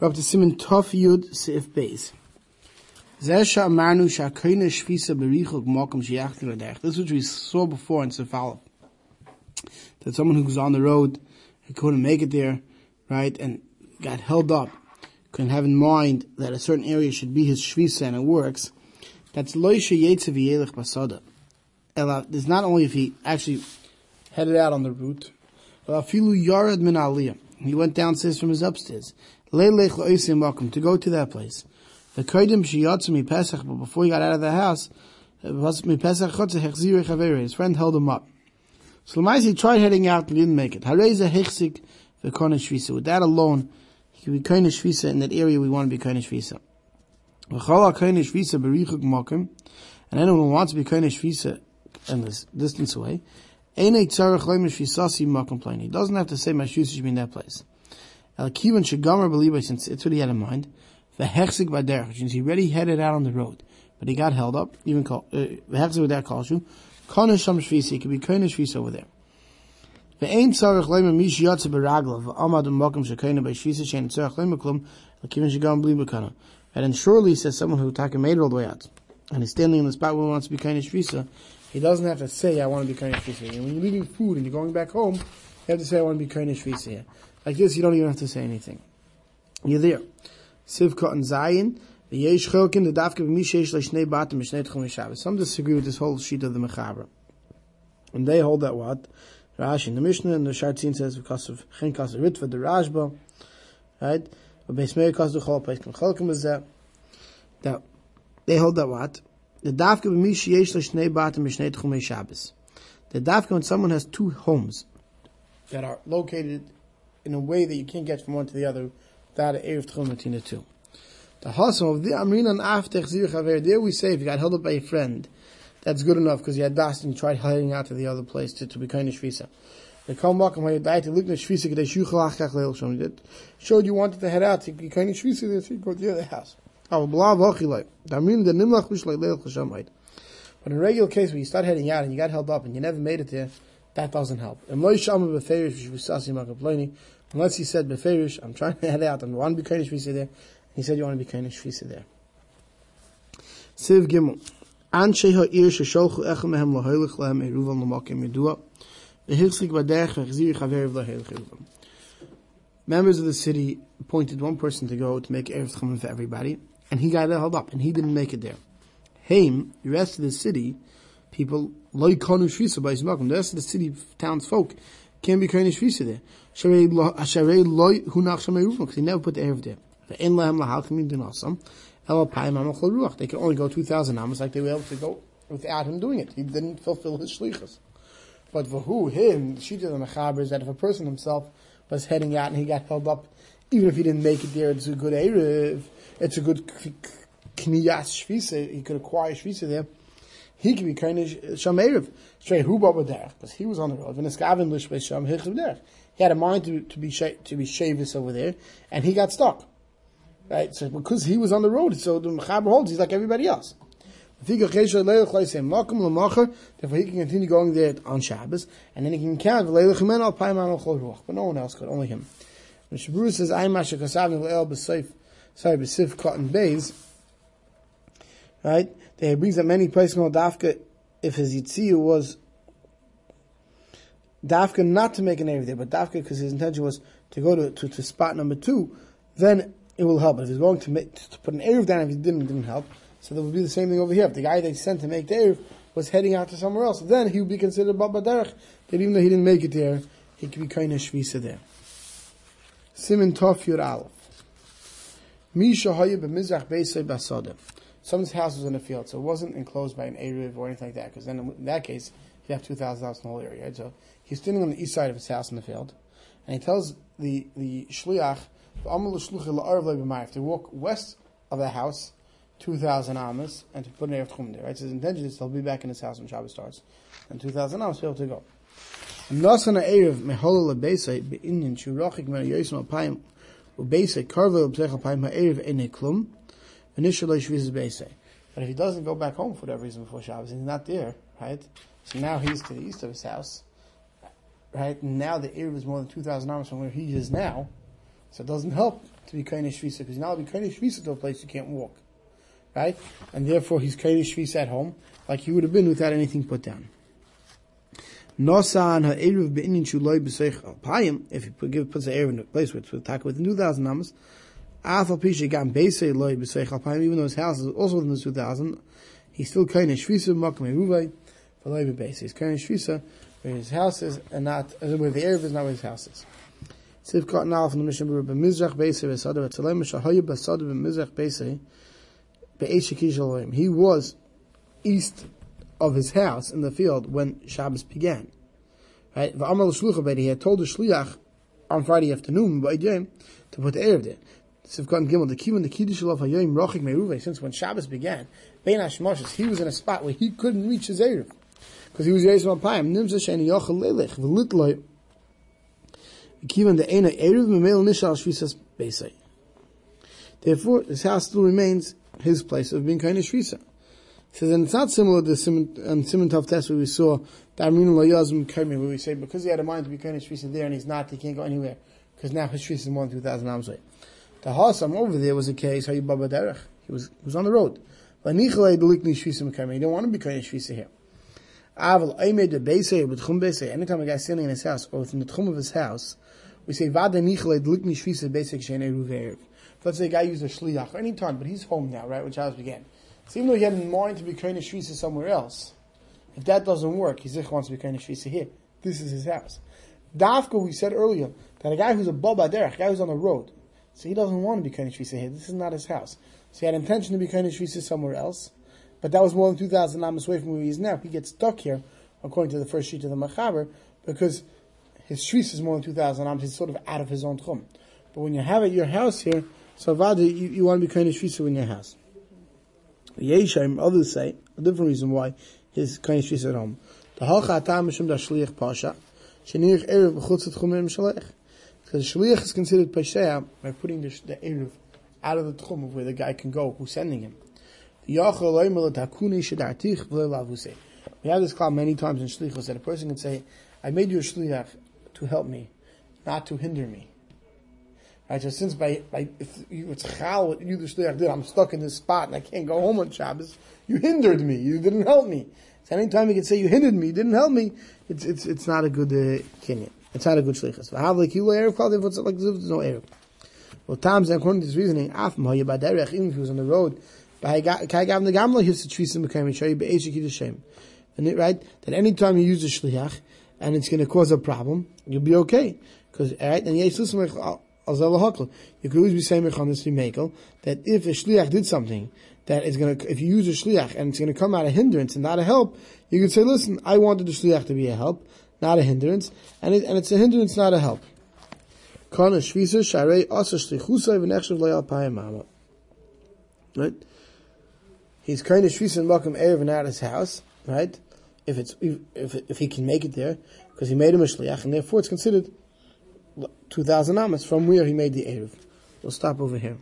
To Simon Tov Yud Sif Beis. This which we saw before in Sefalov. That someone who was on the road, he couldn't make it there, right, and got held up, couldn't have in mind that a certain area should be his Shvisa and it works. That's Loisha Yetzev Yelech Basada. There's not only if he actually headed out on the route, but Afilu Yared Min Aliyah. He went downstairs from his upstairs. Leilech Loisim Welcome to go to that place. The Kodim Shiyatzim Pesach, but before he got out of the house, uh, his friend held him up. So he tried heading out and didn't make it. Hareza Hechsik V'Kona Shvisa. With that alone, he could be Kona Shvisa in that area we want to be Kona Shvisa. V'Chala Kona Shvisa Berichuk Mokim. And anyone who wants to be Kona Shvisa in this distance away, he doesn't have to say be in that place. Al-Kivan Shigamar Beliba, since it's what he had in mind, the Vehechzik Baderech, which means he already headed out on the road, but he got held up, even called, uh, Vehechzik Baderech calls you, Konish Sham Shvisi, it could be Konish Shvisi over there. The Ve'ein tzarech lema mish yatsa beraglav, v'amad mokum shekoinu by shvisa shein tzarech lema klum, l'kivin shegam bli b'kana. And then surely, says someone who taka made all the way out, and he's standing in the spot where he wants to be Konish of he doesn't have to say, I want to be Konish of. And when you're leaving food and you're going back home, you have to say, I want to be Konish of. Like this, you don't even have to say anything. You're there. Sivka and Zayin, the Yesh Chelkin, the Dafka B'mishesh Leishnei Batim Mishnei Tchum Shabbos. Some disagree with this whole sheet of the Mechaber. And they hold that what? Rashi in the Mishnah, and the Shartzin says because of Chen Kas Ritva, the Rashba, right? But Beis Meir Kas Peis Kan Chelkim is that. That, they hold that what? The Dafka B'mishesh Leishnei Batim Mishnei Tchum Shabbos. The Dafka when someone has two homes that are located in a way that you can't get from one to the other without an Erev Tchum between the two. The hustle of the Amrin and Aftech Zir there we say if you got held up by a friend, that's good enough because you had dust and you tried heading out to the other place to, to be kind of Shvisa. The Kol Makom how you died at Shvisa Kadesh Kach Shom. That showed you wanted to head out to be kind of Shvisa so you go to the other house. But in a regular case where you start heading out and you got held up and you never made it there, that doesn't help. Unless he said beferish, I'm trying to head out, I want to be kind of shvisa there. He said you want to be kind of shvisa there. Siv Gimel. Anshe ha'ir shesholchu echem mehem lahoilich lehem eruvan lamakim yedua. V'hilchzik badech v'chzir chaver v'lahoilich eruvan. Members of the city appointed one person to go to make Erev Tchamin for everybody, and he got held up, and he didn't make it there. Haim, the rest of the city, people loy konu shvisa by. The rest of the city townsfolk can't be konu shvisa there. Uh, Sharei loy hunach shamei rufim because he never put the erev there. Ve'en lahem. El amachol ruach. They can only go two thousand amos like they were able to go without him doing it. He didn't fulfill his shlichus. But for who him, shita of the mechaber is that if a person himself was heading out and he got held up, even if he didn't make it there, it's a good erev. It's a good kniyas shvisa. He could acquire shvisa there he could be kind of shameiriv. Straight huba b'derech because he was on the road. When eskavin lishbei sham b'derech, he had a mind to, to be to be shavis over there, and he got stuck. Right, so because he was on the road, so the mechaber holds he's like everybody else. Therefore, he can continue going there on Shabbos, and then he can count but no one else could, only him. When Shabru says, "I'm Masha Kasavim Le'el B'Seif," sorry, B'Sif Cotton Bays, right? He brings up many places called Dafka if his Yitzia was Dafka not to make an Erev there, but Dafka because his intention was to go to, to, to, spot number two, then it will help. But if he's going to make, to put an Erev down, if he didn't, didn't help. So there would be the same thing over here. If the guy they sent to make the Erev was heading out to somewhere else, then he would be considered Baba Derech, that even though he didn't make it there, he could be kind of Shvisa there. Simon Tov Yur Aleph. Misha Haya b'mizrach Beisei Basada someone's house was in a field, so it wasn't enclosed by an Erev or anything like that, because then in that case, you have 2,000 houses in the whole area. Right? So he's standing on the east side of his house in the field, and he tells the, the Shliach, to walk west of the house, 2,000 amas, and to put an Erev there. Right? So his intention is he'll be back in his house when Shabbat starts, and 2,000 amas will be able to go. Initially Shviz Beise. But if he doesn't go back home for whatever reason before Shabbos, he's not there, right? So now he's to the east of his house, right? And now the area is more than 2,000 miles from where he is now, so it doesn't help to be Koine Shvisa, because now be Koine Shvisa to a place you can't walk. Right? And therefore he's Koine Shvisa at home, like he would have been without anything put down. Nosan ha'eruv be'inin shuloi b'seich alpayim, if he puts the eruv in a place where it's with within 2,000 namas, afal pisha gam be'sei loi b'seich alpayim, even though his house is also within the 2,000, he's still kain shvisa makam eruvay, v'loi b'beisei. He's kain shvisa where his house is, and not, where the eruv is, not where his house is. Sivkot now from the Mishnah Berurah, b'mizrach be'sei v'sadav etzalem, shahoyu b'sadav b'mizrach be'sei, be'esh He was east of his house in the field when Shabbos began. Right? He had told the shliach on Friday afternoon, to put the Erev there. Sivkot Gimel, the key the Kiddush of Hayoim Rochik Meruve, since when Shabbos began, Bein Hashmoshes, he was in a spot where he couldn't reach his Erev. Because he was raised on Payim, Nimza Sheni Yochel Lelech, V'litloi, Kivan the Eina Erev Memel Nishal Shvisas Beisai. Therefore, his house still remains his place of being kind of Shvisa. Says, and it's not similar to Simon, um, Simon Tov Test where we saw Darmin Lo Yazim Kermi, where we say because he had a mind to be kind of Shvisa there and he's not, he can't go anywhere because now his Shvisa is more than 2,000 arms away. The Hasam over there was a case, how you Baba Derech. He was, he was on the road. He didn't want to be of Shvisa here. Anytime a guy's standing in his house or within the Chum of his house, we say. Let's say a guy used a shliach any time, but he's home now, right? Which house began. So even though he had in mind to be of shvisa somewhere else, if that doesn't work, his wants to be of shvisa here. This is his house. Dafka, we said earlier that a guy who's a baba derech, a guy who's on the road, so he doesn't want to be of shvisa here. This is not his house. So he had intention to be of shvisa somewhere else, but that was more than two thousand amas away from where he is now. He gets stuck here, according to the first sheet of the machaber, because his shvisa is more than two thousand amas. He's sort of out of his own tchum. But when you have at your house here, so Vada, you, you want to be of shvisa in your house. Yeshaim, others say, a different reason why his of shvisa at home. The halcha atam mishum da shliach pasha, shenirich erev b'chutz chumim Because shliach is considered pasha by putting the, the erev out of the tchum of where the guy can go who's sending him. We have this cloud many times in shlichus that a person can say, I made you a shliach to help me, not to hinder me. Right, so since by, by if it's chal what you the shliach did, I'm stuck in this spot and I can't go home on Shabbos. You hindered me. You didn't help me. So anytime you can say you hindered me, you didn't help me, it's it's it's not a good uh, kinyan. It's not a good shlichus. Have like you erev if it's like there's no erev. Well, times according to this reasoning, af moya baderech even if he was on the road, kai gav the gamla his tshvisa became show you be'eshik yidashem. And it right that any time you use a shliach and it's going to cause a problem, you'll be okay because right and yes you could always be saying on this mekel that if a shliach did something that is going to, if you use a shliach and it's going to come out a hindrance and not a help, you could say, listen, I wanted the shliach to be a help, not a hindrance, and it, and it's a hindrance, not a help. Right? He's kind of shvisa and makam erev and out his house, right? If it's if if he can make it there, because he made him a shliach, and therefore it's considered 2,000 amas from where he made the Erev. We'll stop over here.